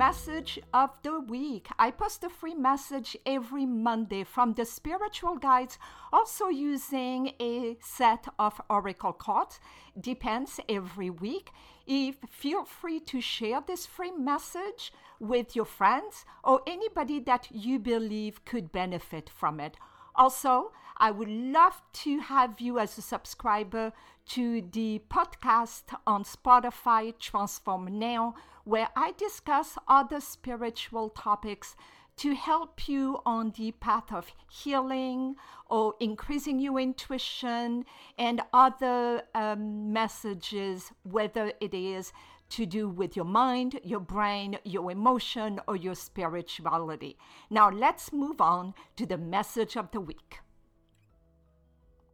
message of the week. I post a free message every Monday from the spiritual guides, also using a set of oracle cards. Depends every week. If feel free to share this free message with your friends or anybody that you believe could benefit from it. Also, I would love to have you as a subscriber to the podcast on Spotify Transform Now, where I discuss other spiritual topics to help you on the path of healing or increasing your intuition and other um, messages, whether it is to do with your mind, your brain, your emotion, or your spirituality. Now, let's move on to the message of the week.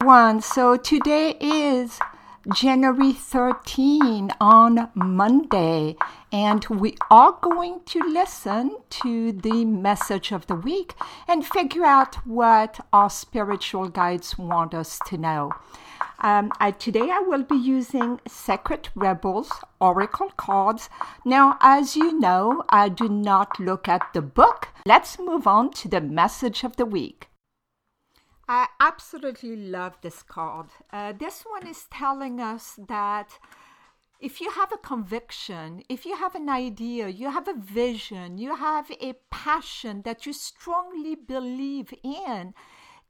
One, so today is January 13 on Monday, and we are going to listen to the message of the week and figure out what our spiritual guides want us to know. Um, I, today I will be using Sacred Rebels Oracle cards. Now, as you know, I do not look at the book. Let's move on to the message of the week. I absolutely love this card. Uh, this one is telling us that if you have a conviction, if you have an idea, you have a vision, you have a passion that you strongly believe in,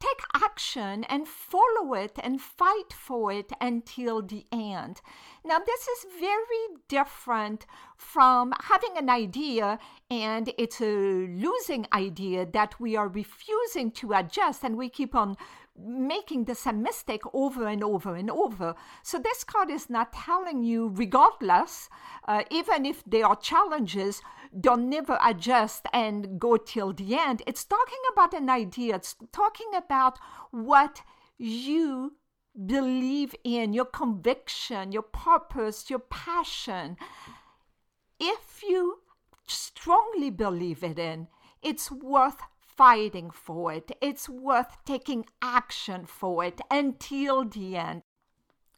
take action and follow it and fight for it until the end. Now, this is very different from having an idea and it's a losing idea that we are refusing to adjust and we keep on making the same mistake over and over and over. So this card is not telling you, regardless, uh, even if there are challenges, don't never adjust and go till the end. It's talking about an idea. It's talking about what you believe in, your conviction, your purpose, your passion. If you strongly believe it in, it's worth fighting for it. It's worth taking action for it until the end.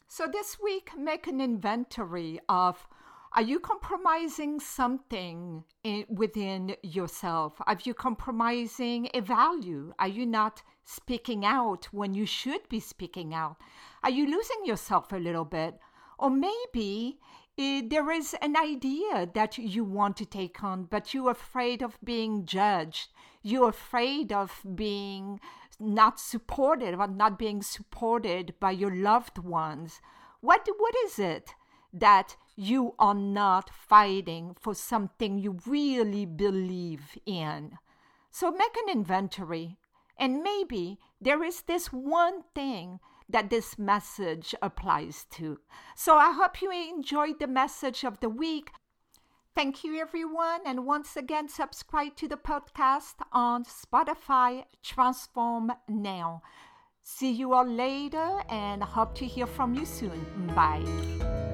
So this week, make an inventory of are you compromising something in, within yourself? Are you compromising a value? Are you not speaking out when you should be speaking out? Are you losing yourself a little bit? Or maybe Eh, there is an idea that you want to take on, but you're afraid of being judged. You're afraid of being not supported or not being supported by your loved ones. What, what is it that you are not fighting for something you really believe in? So make an inventory, and maybe there is this one thing that this message applies to. So I hope you enjoyed the message of the week. Thank you, everyone. And once again, subscribe to the podcast on Spotify Transform Now. See you all later and hope to hear from you soon. Bye.